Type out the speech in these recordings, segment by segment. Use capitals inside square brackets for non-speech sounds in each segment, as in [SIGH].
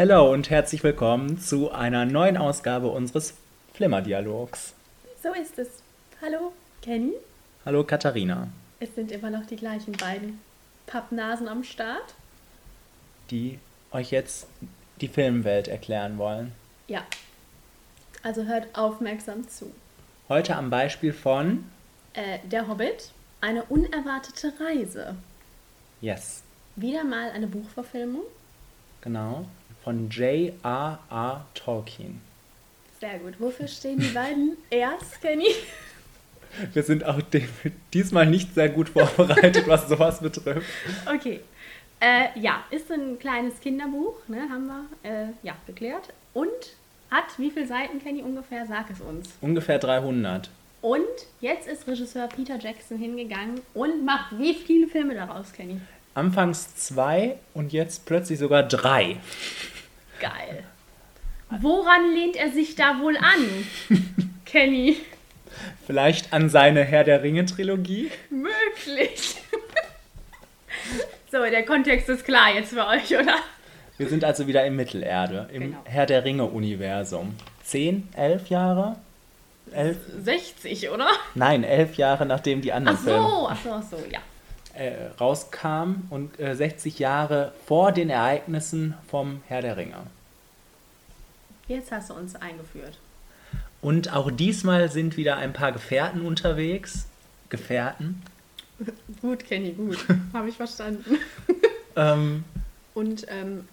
Hallo und herzlich willkommen zu einer neuen Ausgabe unseres Flimmerdialogs. So ist es. Hallo, Kenny. Hallo Katharina, Es sind immer noch die gleichen beiden Pappnasen am Start. die euch jetzt die Filmwelt erklären wollen. Ja. Also hört aufmerksam zu. Heute am Beispiel von Äh, der Hobbit, eine unerwartete Reise. Yes, Wieder mal eine Buchverfilmung. genau, von J.R.R. Tolkien. Sehr gut. Wofür stehen die beiden [LAUGHS] erst, Kenny? Wir sind auch diesmal nicht sehr gut vorbereitet, was sowas betrifft. Okay. Äh, ja, ist ein kleines Kinderbuch, ne, haben wir äh, ja, geklärt. Und hat wie viele Seiten, Kenny, ungefähr? Sag es uns. Ungefähr 300. Und jetzt ist Regisseur Peter Jackson hingegangen und macht wie viele Filme daraus, Kenny? Anfangs zwei und jetzt plötzlich sogar drei. Geil. Woran lehnt er sich da wohl an, [LAUGHS] Kenny? Vielleicht an seine Herr der Ringe-Trilogie. Möglich. so, der Kontext ist klar jetzt für euch, oder? Wir sind also wieder in Mittelerde, im Genau. Herr der Ringe-Universum. Zehn, elf Jahre? Elf? 60, oder? Nein, elf Jahre nachdem die Ach anderen Filme so, ach so, ach so, ja. Äh, rauskamen und äh, 60 Jahre vor den Ereignissen vom Herr der Ringe. Jetzt hast du uns eingeführt. Und auch diesmal sind wieder ein paar Gefährten unterwegs. Gefährten. [LAUGHS] Gut, Kenny, gut. [LAUGHS] Habe ich verstanden. Ähm, Und ähm,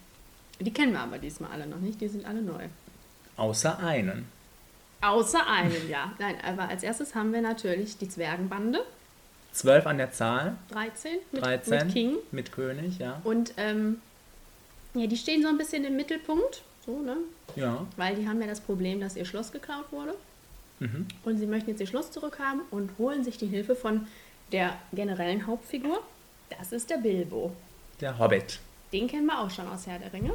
die kennen wir aber diesmal alle noch nicht. Die sind alle neu. außer einen. Außer einen, ja. Nein, aber als erstes haben wir natürlich die Zwergenbande. Zwölf an der Zahl. 13 mit, 13. mit King. Mit König, ja. Und ähm, ja, die stehen so ein bisschen im Mittelpunkt. So, ne? Ja. Weil die haben ja das Problem, dass ihr Schloss geklaut wurde. Mhm. Und sie möchten jetzt ihr Schloss zurückhaben und holen sich die Hilfe von der generellen Hauptfigur. Das ist der Bilbo. Der Hobbit. Den kennen wir auch schon aus Herr der Ringe.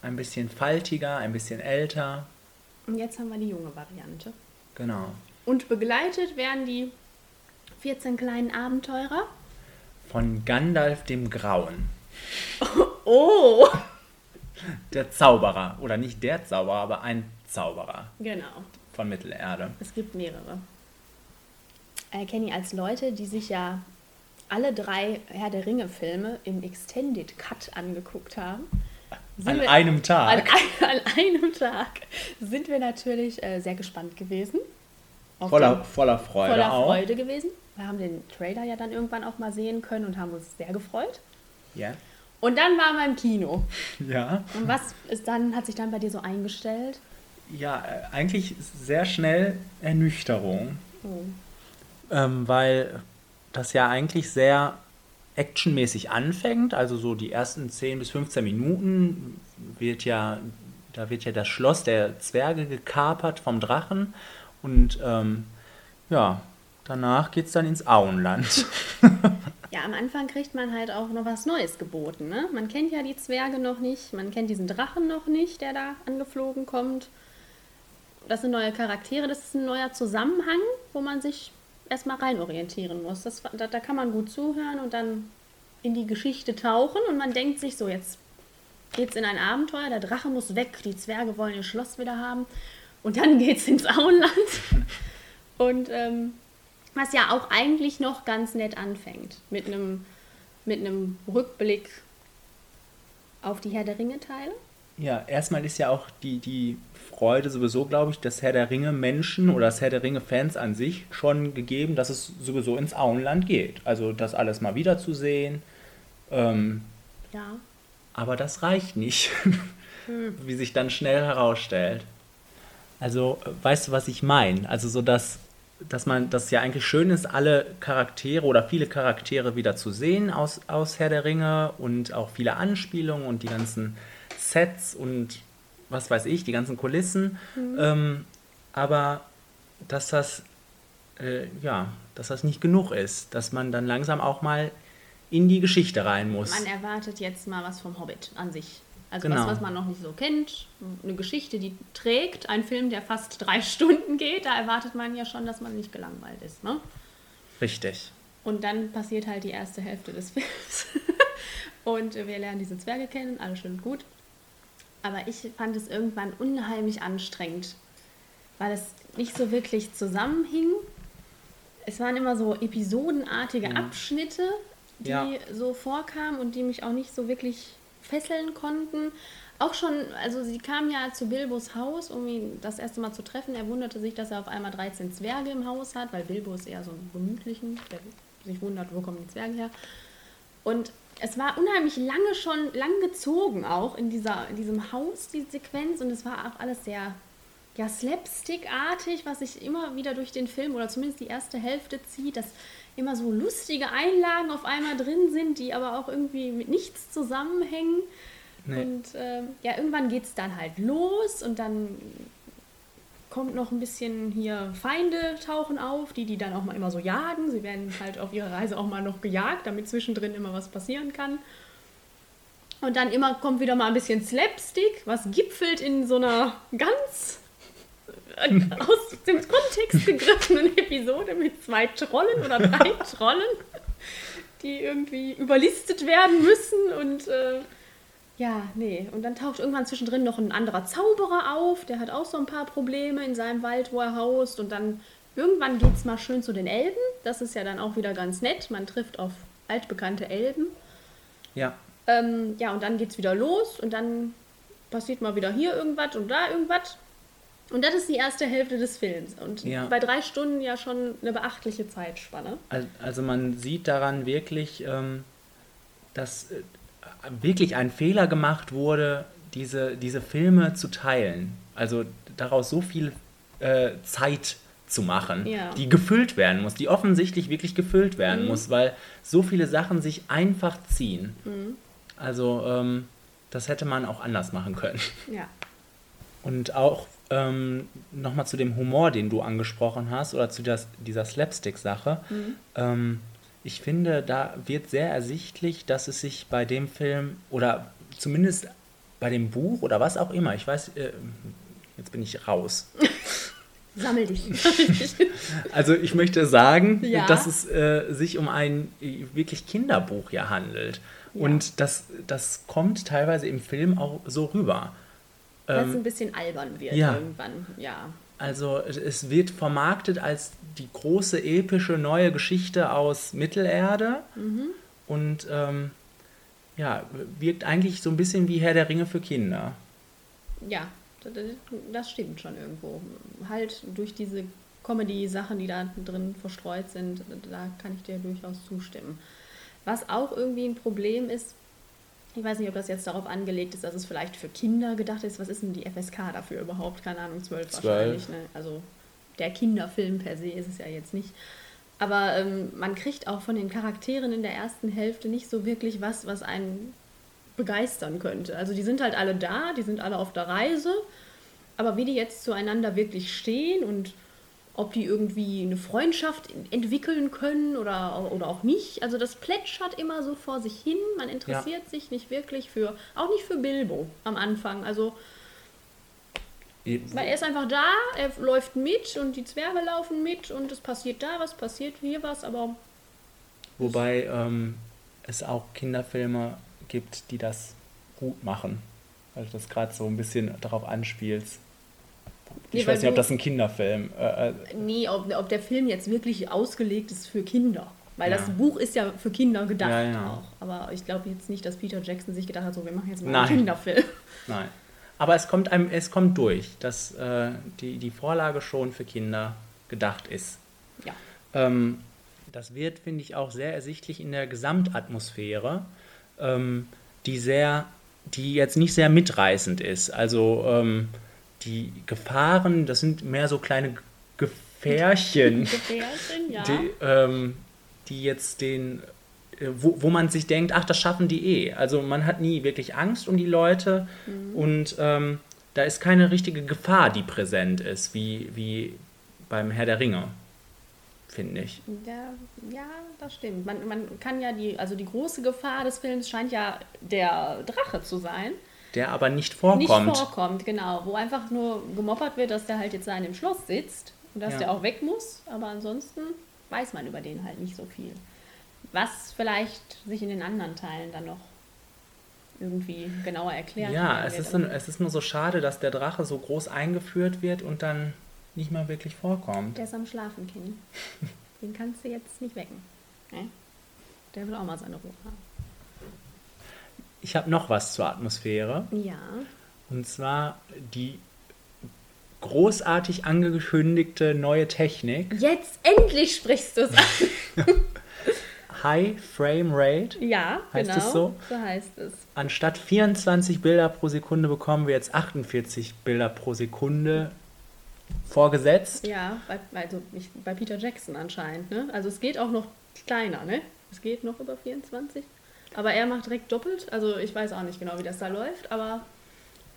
Ein bisschen faltiger, ein bisschen älter. Und jetzt haben wir die junge Variante. Genau. Und begleitet werden die 14 kleinen Abenteurer. Von Gandalf dem Grauen. [LAUGHS] Oh! Der Zauberer. Oder nicht der Zauberer, aber ein Zauberer Genau. von Mittelerde. Es gibt mehrere. Äh, Kenny, als Leute, die sich ja alle drei Herr der Ringe-Filme im Extended Cut angeguckt haben, An wir- einem an, Tag. [LAUGHS] ein, an einem Tag sind wir natürlich äh, sehr gespannt gewesen. Auf Voller, voller Freude voller auch. Freude gewesen. Wir haben den Trailer ja dann irgendwann auch mal sehen können und haben uns sehr gefreut. Ja. Und dann waren wir im Kino. [LAUGHS] Ja. Und was ist dann, hat sich dann bei dir so eingestellt? Ja, äh, eigentlich sehr schnell Ernüchterung. Oh. Ähm, weil das ja eigentlich sehr actionmäßig anfängt. Also so die ersten 10 bis 15 Minuten wird ja, da wird ja das Schloss der Zwerge gekapert vom Drachen. Und ähm, ja, danach geht es dann ins Auenland. [LAUGHS] Ja, am Anfang kriegt man halt auch noch was Neues geboten. Ne? Man kennt ja die Zwerge noch nicht, man kennt diesen Drachen noch nicht, der da angeflogen kommt. Das sind neue Charaktere, das ist ein neuer Zusammenhang, wo man sich erstmal reinorientieren muss. Das, da, da kann man gut zuhören und dann in die Geschichte tauchen und man denkt sich so, jetzt geht's in ein Abenteuer, der Drache muss weg, die Zwerge wollen ihr Schloss wieder haben und dann [LAUGHS] geht's ins Auenland. Und ähm, was ja auch eigentlich noch ganz nett anfängt. Mit einem, mit einem Rückblick auf die Herr der Ringe-Teile. Ja, erstmal ist ja auch die, die Freude sowieso, glaube ich, des Herr der Ringe Menschen oder des Herr der Ringe Fans an sich schon gegeben, dass es sowieso ins Auenland geht. Also das alles mal wiederzusehen. Ähm, Ja. aber das reicht nicht, [LAUGHS] wie sich dann schnell herausstellt. Also, weißt du, was ich meine? Also so, dass, dass man, dass ja eigentlich schön ist, alle Charaktere oder viele Charaktere wieder zu sehen aus, aus Herr der Ringe und auch viele Anspielungen und die ganzen Sets und was weiß ich, die ganzen Kulissen. Ähm, aber dass das, äh, ja, dass das nicht genug ist, dass man dann langsam auch mal in die Geschichte rein muss. Man erwartet jetzt mal was vom Hobbit an sich. Also Genau. was, was man noch nicht so kennt. Eine Geschichte, die trägt. Ein Film, der fast drei [LAUGHS] Stunden geht. Da erwartet man ja schon, dass man nicht gelangweilt ist. Ne? Richtig. Und dann passiert halt die erste Hälfte des [LAUGHS] Films. und wir lernen diese Zwerge kennen, alles schön und gut. aber ich fand es irgendwann unheimlich anstrengend, weil es nicht so wirklich zusammenhing. Es waren immer so episodenartige Mhm. Abschnitte, die Ja. so vorkamen und die mich auch nicht so wirklich fesseln konnten. Auch schon, also sie kam ja zu Bilbos Haus, um ihn das erste Mal zu treffen. Er wunderte sich, dass er auf einmal 13 Zwerge im Haus hat, weil Bilbo ist eher so ein gemütlichen, der sich wundert, wo kommen die Zwerge her. Und es war unheimlich lange schon, lang gezogen auch in, dieser, in diesem Haus, die Sequenz. Und es war auch alles sehr ja, slapstick-artig, was sich immer wieder durch den Film oder zumindest die erste Hälfte zieht, dass immer so lustige Einlagen auf einmal drin sind, die aber auch irgendwie mit nichts zusammenhängen. Nee. Und ähm, ja, irgendwann geht es dann halt los und dann kommt noch ein bisschen hier Feinde tauchen auf, die die dann auch mal immer so jagen. Sie werden halt auf ihrer Reise auch mal noch gejagt, damit zwischendrin immer was passieren kann. Und dann immer kommt wieder mal ein bisschen Slapstick, was gipfelt in so einer ganz äh, [LAUGHS] aus dem Kontext gegriffenen Episode mit zwei Trollen oder drei [LAUGHS] Trollen, die irgendwie überlistet werden müssen und äh, ja, nee. Und dann taucht irgendwann zwischendrin noch ein anderer Zauberer auf, der hat auch so ein paar Probleme in seinem Wald, wo er haust. Und dann irgendwann geht es mal schön zu den Elben. Das ist ja dann auch wieder ganz nett. Man trifft auf altbekannte Elben. Ja. Ähm, ja, und dann geht's wieder los und dann passiert mal wieder hier irgendwas und da irgendwas. Und das ist die erste Hälfte des Films. Und Ja. bei drei Stunden ja schon eine beachtliche Zeitspanne. Al- Also man sieht daran wirklich, ähm, dass äh, wirklich ein Fehler gemacht wurde, diese, diese Filme zu teilen. Also daraus so viel äh, Zeit zu machen, Ja. die gefüllt werden muss, die offensichtlich wirklich gefüllt werden muss, weil so viele Sachen sich einfach ziehen. Also ähm, das hätte man auch anders machen können. Ja. Und auch ähm, nochmal zu dem Humor, den du angesprochen hast, oder zu das, dieser Slapstick-Sache. Ähm, ich finde, da wird sehr ersichtlich, dass es sich bei dem Film oder zumindest bei dem Buch oder was auch immer, ich weiß, äh, jetzt bin ich raus. [LAUGHS] Sammel dich. [LAUGHS] Also ich möchte sagen, Ja. dass es äh, sich um ein äh, wirklich Kinderbuch ja handelt. Ja. Und das, das kommt teilweise im Film auch so rüber. Ähm, es ein bisschen albern wird ja. irgendwann. Ja. Also es wird vermarktet als die große epische neue Geschichte aus Mittelerde und ähm, ja, wirkt eigentlich so ein bisschen wie Herr der Ringe für Kinder. Ja, das, das stimmt schon irgendwo. Halt durch diese Comedy-Sachen, die da drin verstreut sind, da kann ich dir durchaus zustimmen. Was auch irgendwie ein Problem ist, ich weiß nicht, ob das jetzt darauf angelegt ist, dass es vielleicht für Kinder gedacht ist. Was ist denn die FSK dafür überhaupt? Keine Ahnung, 12 Zwölf. wahrscheinlich. Ne? Also der Kinderfilm per se ist es ja jetzt nicht. Aber ähm, man kriegt auch von den Charakteren in der ersten Hälfte nicht so wirklich was, was einen begeistern könnte. Also die sind halt alle da, die sind alle auf der Reise, aber wie die jetzt zueinander wirklich stehen und ob die irgendwie eine Freundschaft entwickeln können oder, oder auch nicht. Also das plätschert immer so vor sich hin. Man interessiert sich nicht wirklich für, auch nicht für Bilbo am Anfang. Also weil er ist einfach da, er läuft mit und die Zwerge laufen mit und es passiert da was, passiert hier was, aber Wobei ähm, es auch Kinderfilme gibt, die das gut machen. Also das gerade so ein bisschen darauf anspielst. Ich weiß nicht, ob das ein Kinderfilm äh, äh, nee, ob, ob der Film jetzt wirklich ausgelegt ist für Kinder. Weil Ja. das Buch ist ja für Kinder gedacht Ja, ja. auch. Aber ich glaube jetzt nicht, dass Peter Jackson sich gedacht hat, so wir machen jetzt mal Nein. einen Kinderfilm. Nein. Aber es kommt einem, es kommt durch, dass äh, die, die Vorlage schon für Kinder gedacht ist. Ja. Ähm, das wird, finde ich, auch sehr ersichtlich in der Gesamtatmosphäre, ähm, die sehr, die jetzt nicht sehr mitreißend ist. Also ähm, die Gefahren, das sind mehr so kleine Gefährchen, Gefährchen, ja. die, ähm, die jetzt den, äh, wo, wo man sich denkt, ach, das schaffen die eh. Also man hat nie wirklich Angst um die Leute und ähm, da ist keine richtige Gefahr, die präsent ist, wie, wie beim Herr der Ringe, finde ich. Ja, ja, das stimmt. Man, man kann ja die, also die große Gefahr des Films scheint ja der Drache zu sein. Der aber nicht vorkommt. Nicht vorkommt, genau. Wo einfach nur gemoppert wird, dass der halt jetzt da in dem Schloss sitzt und dass Ja. der auch weg muss. Aber ansonsten weiß man über den halt nicht so viel. Was vielleicht sich in den anderen Teilen dann noch irgendwie genauer erklärt Ja, es ist, es ist nur so schade, dass der Drache so groß eingeführt wird und dann nicht mal wirklich vorkommt. Der ist am Schlafen, Kenny. [LAUGHS] Den kannst du jetzt nicht wecken. Ne? Der will auch mal seine Ruhe haben. Ich habe noch was zur Atmosphäre. Ja. Und zwar die großartig angekündigte neue Technik. Jetzt endlich sprichst du es an. [LAUGHS] High Frame Rate. Ja, heißt genau. es so? So heißt es. Anstatt 24 Bilder pro Sekunde bekommen wir jetzt 48 Bilder pro Sekunde vorgesetzt. Ja, bei, also bei Peter Jackson anscheinend. Ne? Also es geht auch noch kleiner, ne? Es geht noch über 24. Aber er macht direkt doppelt. Also ich weiß auch nicht genau, wie das da läuft, aber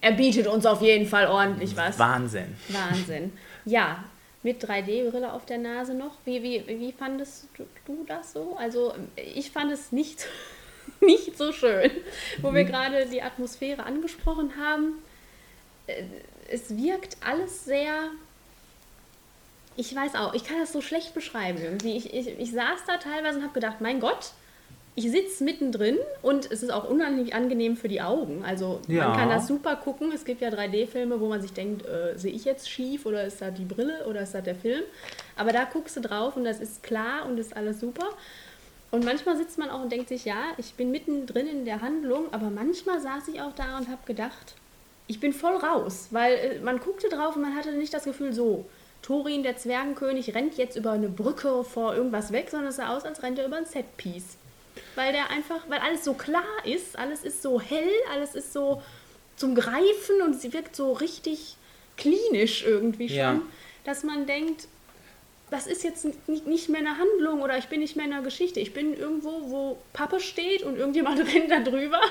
er bietet uns auf jeden Fall ordentlich was. Wahnsinn. Wahnsinn. Ja, mit 3D-Brille auf der Nase noch. Wie, wie, wie fandest du, du das so? Also ich fand es nicht, [LAUGHS] nicht so schön, wo wir gerade die Atmosphäre angesprochen haben. Äh, Es wirkt alles sehr... Ich weiß auch, ich kann das so schlecht beschreiben irgendwie. Ich, ich, ich saß da teilweise und habe gedacht, mein Gott, ich sitze mittendrin und es ist auch unheimlich angenehm für die Augen. Also Ja. man kann das super gucken. Es gibt ja 3D-Filme, wo man sich denkt, äh, sehe ich jetzt schief oder ist das die Brille oder ist das der Film? Aber da guckst du drauf und das ist klar und ist alles super. Und manchmal sitzt man auch und denkt sich, ja, ich bin mittendrin in der Handlung, aber manchmal saß ich auch da und habe gedacht, ich bin voll raus, weil äh, man guckte drauf und man hatte nicht das Gefühl, so, Thorin, der Zwergenkönig, rennt jetzt über eine Brücke vor irgendwas weg, sondern es sah aus, als rennt er über ein Setpiece. Weil der einfach, weil alles so klar ist, alles ist so hell, alles ist so zum Greifen und sie wirkt so richtig klinisch irgendwie schon, Ja. dass man denkt, das ist jetzt nicht, mehr eine Handlung oder ich bin nicht mehr in einer Geschichte. Ich bin irgendwo, wo Pappe steht und irgendjemand [LAUGHS] rennt da drüber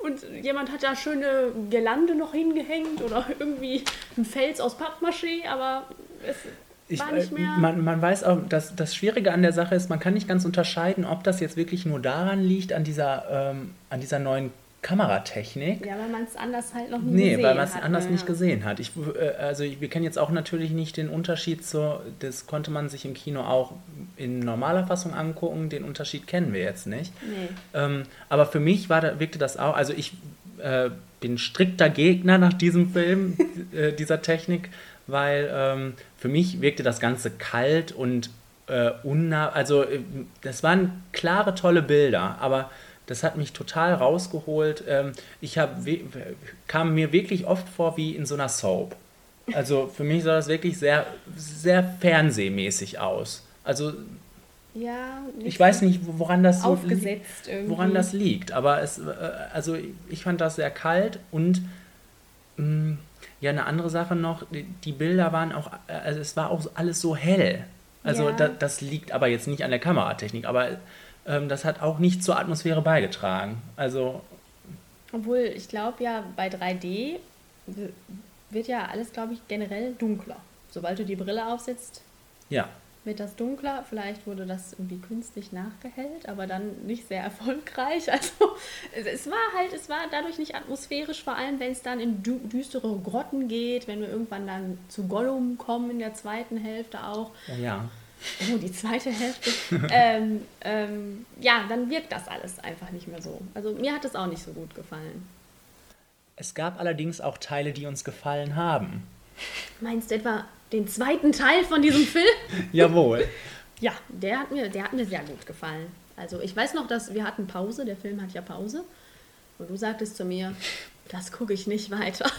und jemand hat da schöne Girlande noch hingehängt oder irgendwie ein Fels aus Pappmaché, aber es Ich, äh, man, man weiß auch, dass das Schwierige an der Sache ist, man kann nicht ganz unterscheiden, ob das jetzt wirklich nur daran liegt, an dieser, ähm, an dieser neuen Kameratechnik. ja, weil man es anders halt noch nie Nee, gesehen weil man es hat. anders ja. nicht gesehen hat. Ich, äh, also ich, wir kennen jetzt auch natürlich nicht den Unterschied zur, das konnte man sich im Kino auch in normaler Fassung angucken, den Unterschied kennen wir jetzt nicht. Nee. Ähm, aber für mich war da, wirkte das auch, also ich äh, bin strikter Gegner nach diesem Film, [LAUGHS] äh, dieser Technik, weil ähm, für mich wirkte das Ganze kalt und äh, unnah, also äh, das waren klare, tolle Bilder, aber das hat mich total rausgeholt. Ähm, ich hab, kam mir wirklich oft vor wie in so einer Soap. Also für mich sah das wirklich sehr, sehr fernsehmäßig aus. Also Ja, ich weiß nicht, woran das so aufgesetzt irgendwie. woran das liegt. Aber es, äh, also ich fand das sehr kalt und mh, ja, eine andere Sache noch, die, Bilder waren auch, also es war auch alles so hell. Also Ja. da, das liegt aber jetzt nicht an der Kameratechnik, aber ähm, das hat auch nicht zur Atmosphäre beigetragen. Also Obwohl, ich glaube ja, bei 3D w- wird ja alles, glaube ich, generell dunkler. Sobald du die Brille aufsetzt, ja, wird das dunkler. Vielleicht wurde das irgendwie künstlich nachgehellt, aber dann nicht sehr erfolgreich. [LAUGHS] Also es- war halt, es war dadurch nicht atmosphärisch, vor allem wenn es dann in dü düstere Grotten geht, wenn wir irgendwann dann zu Gollum kommen in der zweiten Hälfte auch. ja. Oh, die zweite Hälfte. [LAUGHS] ähm, ähm, ja, dann wirkt das alles einfach nicht mehr so. Also mir hat es auch nicht so gut gefallen. Es gab allerdings auch Teile, die uns gefallen haben. Meinst du etwa den zweiten Teil von diesem [LAUGHS] Film? Jawohl. Ja, der hat mir, der hat mir sehr gut gefallen. Also ich weiß noch, dass wir hatten Pause, der Film hat ja Pause. Und du sagtest zu mir, das gucke ich nicht weiter.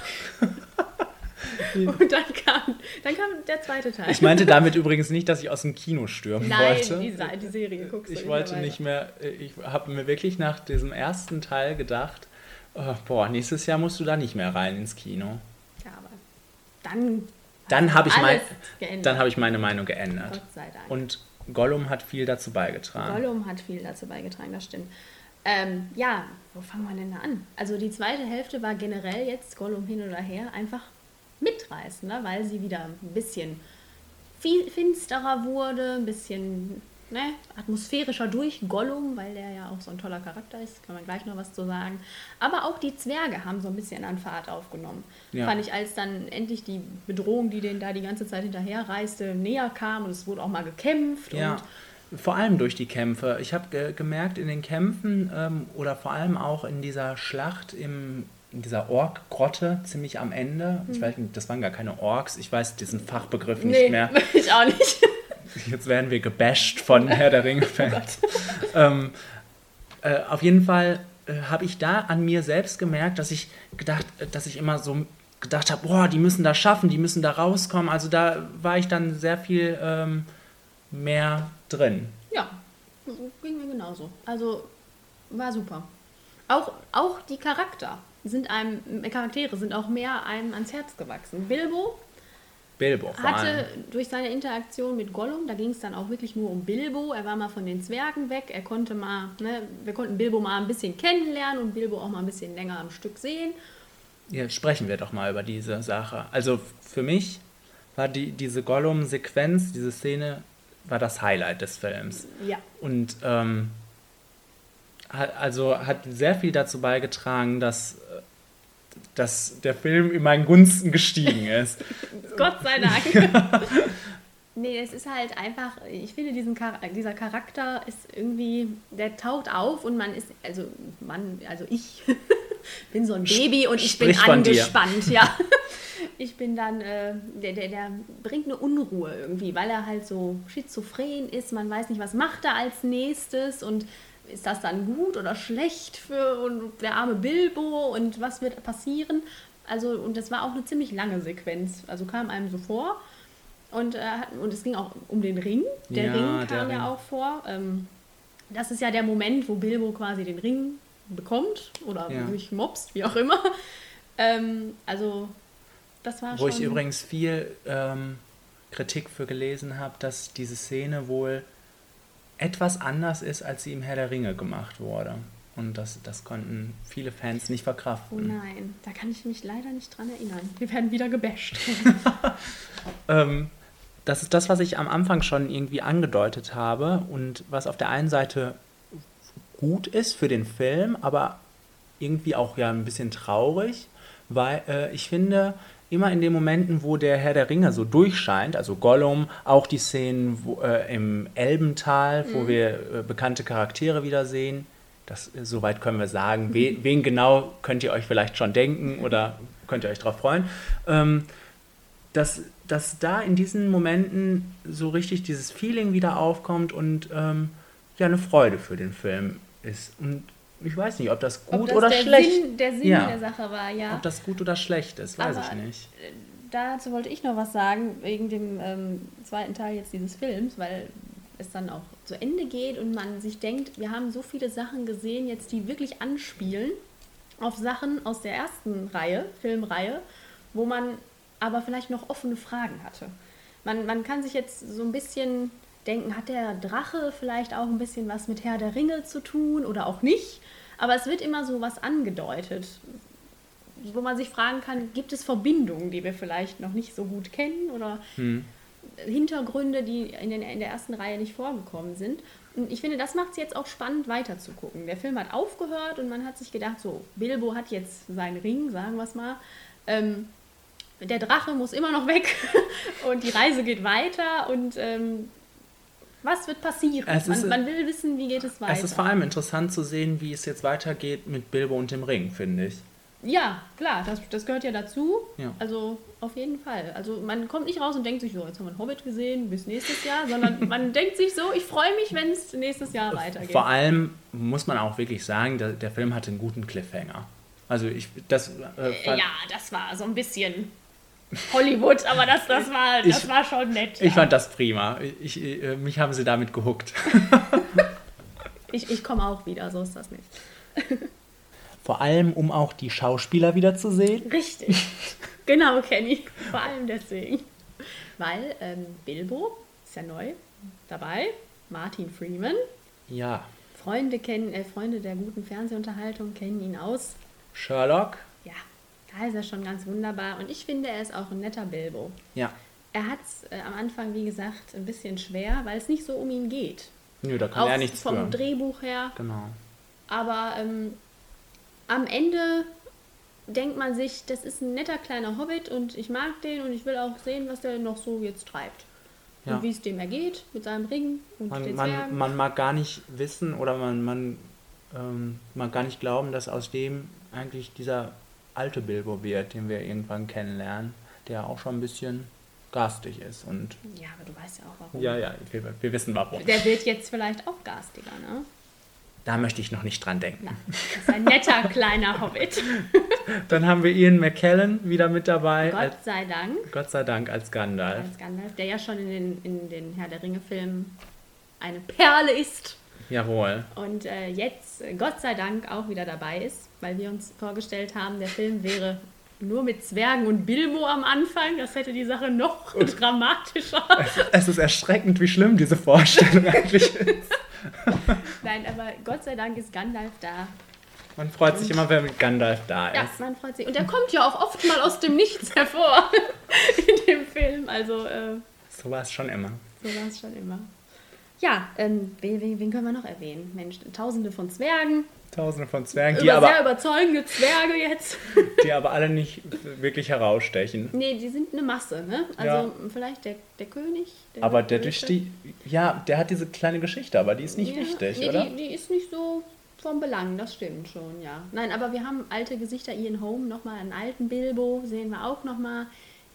[LAUGHS] Und dann kam, dann kam der zweite Teil. Ich meinte damit übrigens nicht, dass ich aus dem Kino stürmen Nein, wollte. die, Sa- die Serie guckst du ich wollte nicht mehr, äh, ich habe mir wirklich nach diesem ersten Teil gedacht, oh, boah, nächstes Jahr musst du da nicht mehr rein ins Kino. Ja, aber dann, Dann habe ich, mein, dann hab ich meine Meinung geändert. Gott sei Dank. Und Gollum hat viel dazu beigetragen. Gollum hat viel dazu beigetragen, das stimmt. Ähm, ja, wo fangen wir denn da an? Also die zweite Hälfte war generell jetzt Gollum hin oder her einfach mitreißender, weil sie wieder ein bisschen viel finsterer wurde, ein bisschen ne, atmosphärischer durch Gollum, weil der ja auch so ein toller Charakter ist, kann man gleich noch was zu sagen. Aber auch die Zwerge haben so ein bisschen an Fahrt aufgenommen. Ja. Fand ich, als dann endlich die Bedrohung, die denen da die ganze Zeit hinterher reiste, näher kam und es wurde auch mal gekämpft Ja. und Vor allem durch die Kämpfe. Ich habe ge gemerkt in den Kämpfen ähm, oder vor allem auch in dieser Schlacht im, in dieser Ork-Grotte ziemlich am Ende. Ich weiß nicht, das waren gar keine Orks. Ich weiß diesen Fachbegriff nicht nee, mehr. [LAUGHS] ich auch nicht. Jetzt werden wir gebasht von [LAUGHS] Herr der Ringe-Fans. ähm, äh, auf jeden Fall äh, habe ich da an mir selbst gemerkt, dass ich gedacht, äh, dass ich immer so gedacht habe, boah, die müssen das schaffen, die müssen da rauskommen. Also da war ich dann sehr viel ähm, mehr drin. Ja, ging mir genauso. Also war super. Auch, auch die Charakter sind einem, Charaktere sind auch mehr einem ans Herz gewachsen. Bilbo Bilbo vor hatte allem. durch seine Interaktion mit Gollum, da ging es dann auch wirklich nur um Bilbo. Er war mal von den Zwergen weg. Er konnte mal, ne, wir konnten Bilbo mal ein bisschen kennenlernen und Bilbo auch mal ein bisschen länger am Stück sehen. Ja, sprechen wir doch mal über diese Sache. Also für mich war die, diese Gollum-Sequenz, diese Szene, war das Highlight des Films. Ja. Und ähm, hat, also hat sehr viel dazu beigetragen, dass, dass der Film in meinen Gunsten gestiegen ist. [LAUGHS] Gott sei Dank. nee, es ist halt einfach, ich finde, diesen Char dieser Charakter ist irgendwie, der taucht auf und man ist, also man, also ich [LAUGHS] bin so ein Baby und ich bin Sprich dir. angespannt, ja. [LAUGHS] Ich bin dann, äh, der, der, der bringt eine Unruhe irgendwie, weil er halt so schizophren ist. Man weiß nicht, was macht er als nächstes und ist das dann gut oder schlecht für und der arme Bilbo und was wird passieren? Also, und das war auch eine ziemlich lange Sequenz. Also kam einem so vor. Und, äh, und es ging auch um den Ring. Der Ja, Ring der kam Ring. ja auch vor. Ähm, das ist ja der Moment, wo Bilbo quasi den Ring bekommt oder Ja. mich mobst, wie auch immer. Ähm, also, das war Wo schon. ich übrigens viel ähm, Kritik für gelesen habe, dass diese Szene wohl etwas anders ist, als sie im Herr der Ringe gemacht wurde. Und das, das konnten viele Fans nicht Oh verkraften. nein, da kann ich mich leider nicht dran erinnern. Wir werden wieder gebasht. [LAUGHS] Ähm, das ist das, was ich am Anfang schon irgendwie angedeutet habe und was auf der einen Seite gut ist für den Film, aber irgendwie auch ja ein bisschen traurig, weil äh, ich finde, immer in den Momenten, wo der Herr der Ringe so durchscheint, also Gollum, auch die Szenen wo, äh, im Elbental, wo wir äh, bekannte Charaktere wiedersehen, das, äh, soweit können wir sagen, we, wen genau könnt ihr euch vielleicht schon denken oder könnt ihr euch darauf freuen. Ähm, dass, dass da in diesen Momenten so richtig dieses Feeling wieder aufkommt und ähm, ja eine Freude für den Film ist. Und ich weiß nicht, ob das Ob gut das oder der schlecht Sinn, der Sinn Ja. der Sache war, ja. Ob das gut oder schlecht ist, weiß Aber- ich nicht. Dazu wollte ich noch was sagen, wegen dem ähm, zweiten Teil jetzt dieses Films, weil es dann auch zu Ende geht und man sich denkt, wir haben so viele Sachen gesehen, jetzt die wirklich anspielen auf Sachen aus der ersten Reihe, Filmreihe, wo man aber vielleicht noch offene Fragen hatte. Man, man kann sich jetzt so ein bisschen denken, hat der Drache vielleicht auch ein bisschen was mit Herr der Ringe zu tun oder auch nicht? Aber es wird immer so was angedeutet, wo man sich fragen kann, gibt es Verbindungen, die wir vielleicht noch nicht so gut kennen oder Hm. Hintergründe, die in, den, in der ersten Reihe nicht vorgekommen sind. Und ich finde, das macht es jetzt auch spannend weiterzugucken. Der Film hat aufgehört und man hat sich gedacht, so, Bilbo hat jetzt seinen Ring, sagen wir es mal. Ähm, der Drache muss immer noch weg [LAUGHS] und die Reise geht weiter und ähm, was wird passieren? Man, man will wissen, wie geht es weiter. Es ist vor allem interessant zu sehen, wie es jetzt weitergeht mit Bilbo und dem Ring, finde ich. Ja, klar, das, das gehört ja dazu. Ja. Also auf jeden Fall. Also man kommt nicht raus und denkt sich so, jetzt haben wir einen Hobbit gesehen, bis nächstes Jahr, sondern [LAUGHS] man denkt sich so, ich freue mich, wenn es nächstes Jahr weitergeht. Vor allem muss man auch wirklich sagen, der, der Film hatte einen guten Cliffhanger. Also ich, das äh, Äh, ja, das war so ein bisschen Hollywood, aber das, das, war, das Ich- war schon nett. ich ja. fand das prima. Ich, äh, mich haben sie damit gehuckt. [LAUGHS] ich, ich komme auch wieder, so ist das nicht. [LAUGHS] Vor allem, um auch die Schauspieler wieder zu sehen. Richtig. genau, Kenny. Vor allem deswegen. Weil ähm, Bilbo ist ja neu dabei, Martin Freeman. Ja, Freunde kennen, äh, Freunde der guten Fernsehunterhaltung kennen ihn aus. Sherlock. Da ist er schon ganz wunderbar. Und ich finde, er ist auch ein netter Bilbo. Ja. Er hat es äh, am Anfang, wie gesagt, ein bisschen schwer, weil es nicht so um ihn geht. Nö, da kann Auch er nichts vom für. Drehbuch her. Genau. Aber ähm, am Ende denkt man sich, das ist ein netter kleiner Hobbit und ich mag den und ich will auch sehen, was der noch so jetzt treibt. Ja. Und wie es dem ergeht mit seinem Ring und Man, den man, Zwergen. man mag gar nicht wissen oder man, man ähm, mag gar nicht glauben, dass aus dem eigentlich dieser alte Bilbo wird, den wir irgendwann kennenlernen, der auch schon ein bisschen garstig ist. Und Ja, aber du weißt ja auch warum. ja, ja, wir, wir wissen warum. Der wird jetzt vielleicht auch garstiger, ne? Da möchte ich noch nicht dran denken. Na, das ist ein netter [LAUGHS] kleiner Hobbit. Dann haben wir Ian McKellen wieder mit dabei, als, Gott sei Dank. Gott sei Dank als Gandalf. Als Gandalf, der ja schon in den, in den Herr der Ringe-Filmen eine Perle ist. Jawohl. Und äh, jetzt, äh, Gott sei Dank, auch wieder dabei ist, weil wir uns vorgestellt haben, der Film wäre nur mit Zwergen und Bilbo am Anfang. Das hätte die Sache noch [LAUGHS] dramatischer. Es ist erschreckend, wie schlimm diese Vorstellung [LAUGHS] eigentlich ist. Nein, aber Gott sei Dank ist Gandalf da. Man freut sich immer, wenn Gandalf da Ja, ist. man freut sich. Und der kommt ja auch oft mal aus dem Nichts [LAUGHS] hervor in dem Film. Also, äh, So war es schon immer. so war es schon immer. Ja, ähm, wen, wen, wen können wir noch erwähnen? Mensch, Tausende von Zwergen. Tausende von Zwergen, die Über sehr aber, überzeugende Zwerge jetzt. [LAUGHS] die aber alle nicht wirklich herausstechen. Nee, die sind eine Masse, ne? Also vielleicht der, der König. Der Aber der durch die. Ja, der hat diese kleine Geschichte, aber die ist nicht Ja, wichtig, nee, oder? Die, die ist nicht so vom Belang, das stimmt schon, ja. Nein, aber wir haben alte Gesichter, Ian Holm, nochmal einen alten Bilbo, sehen wir auch nochmal.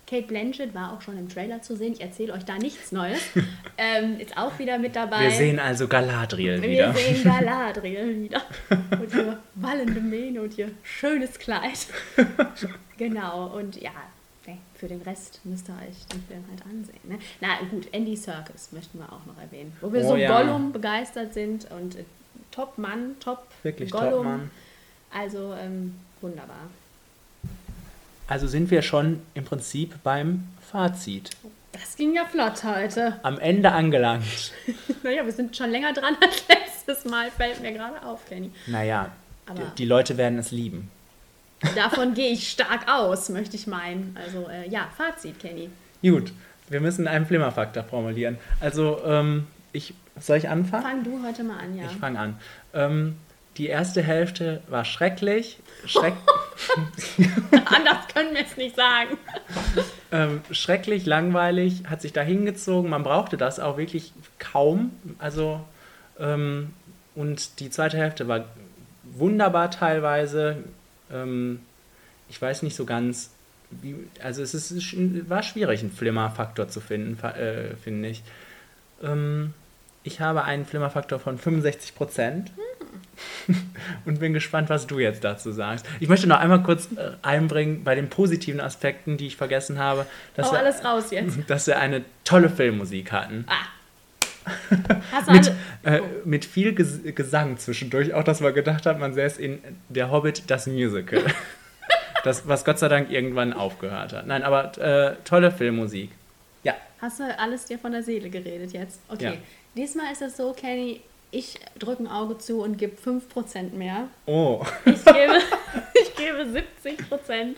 Kate Blanchett war auch schon im Trailer zu sehen. Ich erzähle euch da nichts Neues. [LAUGHS] ähm, ist auch wieder mit dabei. Wir sehen also Galadriel Wir wieder. sehen [LAUGHS] Galadriel wieder. Und ihre wallende Mähne und ihr schönes Kleid. [LAUGHS] Genau, und ja, für den Rest müsst ihr euch den Film halt ansehen. Ne? Na gut, Andy Serkis möchten wir auch noch erwähnen. Wo wir Oh so ja. Gollum begeistert sind und äh, Top-Mann, Top Wirklich Gollum. Top-Mann. Also ähm, wunderbar. Also sind wir schon im Prinzip beim Fazit. Das ging ja flott heute. Am Ende angelangt. [LAUGHS] Naja, wir sind schon länger dran als letztes Mal, fällt mir gerade auf, Kenny. Naja, Aber- die, die Leute werden es lieben. Davon gehe ich stark aus, möchte ich meinen. Also äh, ja, Fazit, Kenny. Gut, wir müssen einen Flimmerfaktor formulieren. Also, ähm, ich, soll ich anfangen? Fang du heute mal an, ja. Ich fange an. Ähm, die erste Hälfte war schrecklich. Schreck, [LAUGHS] [LAUGHS] Anders können wir es nicht sagen. ähm, schrecklich, langweilig, hat sich da hingezogen. Man brauchte das auch wirklich kaum. Also, ähm, und die zweite Hälfte war wunderbar teilweise. Ähm, ich weiß nicht so ganz, wie, also es ist, war schwierig, einen Flimmerfaktor zu finden, äh, finde ich. Ähm, ich habe einen Flimmerfaktor von 65 Prozent. [LAUGHS] Und bin gespannt, was du jetzt dazu sagst. Ich möchte noch einmal kurz äh, einbringen bei den positiven Aspekten, die ich vergessen habe, dass, wir, alles raus jetzt. [LAUGHS] dass wir eine tolle Filmmusik hatten. Ah. [LAUGHS] Mit, äh, mit viel Ges Gesang zwischendurch, auch dass man gedacht hat, man säße in Der Hobbit, das Musical. das, was Gott sei Dank irgendwann aufgehört hat. Nein, aber äh, tolle Filmmusik. Ja, Hast du alles dir von der Seele geredet jetzt? Okay. Ja. Diesmal ist es so, Kenny, ich drücke ein Auge zu und gebe 5% mehr. oh. Ich gebe, [LAUGHS] ich gebe 70 Prozent.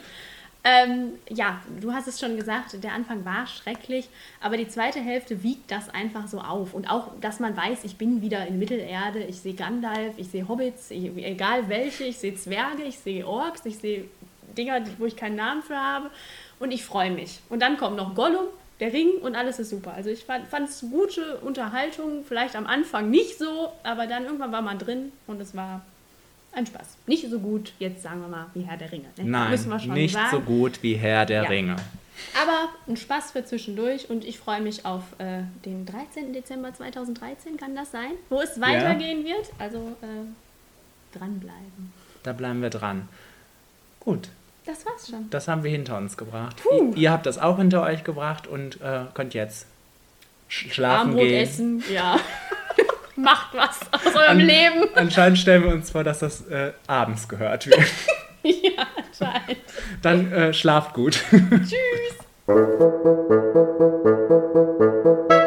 Ähm, ja, du hast es schon gesagt, der Anfang war schrecklich, aber die zweite Hälfte wiegt das einfach so auf. Und auch, dass man weiß, ich bin wieder in Mittelerde, ich sehe Gandalf, ich sehe Hobbits, ich, egal welche, ich sehe Zwerge, ich sehe Orks, ich sehe Dinger, wo ich keinen Namen für habe und ich freue mich. Und dann kommt noch Gollum, der Ring und alles ist super. Also ich fand es gute Unterhaltung, vielleicht am Anfang nicht so, aber dann irgendwann war man drin und es war ein Spaß. Nicht so gut, jetzt sagen wir mal, wie Herr der Ringe. Ne? Nein, nicht sagen. so gut wie Herr der Ja. Ringe. Aber ein Spaß für zwischendurch und ich freue mich auf äh, den 13. Dezember 2013, kann das sein? Wo es weitergehen wird. Also äh, dranbleiben. Da bleiben wir dran. Gut, Das war's schon. das haben wir hinter uns gebracht. Puh. Ihr, ihr habt das auch hinter euch gebracht und äh, könnt jetzt sch schlafen Armbrot gehen. essen, ja. [LAUGHS] Macht was aus eurem An- Leben. Anscheinend stellen wir uns vor, dass das äh, abends gehört wird. [LAUGHS] ja, anscheinend. Dann äh, schlaft gut. Tschüss. [LAUGHS]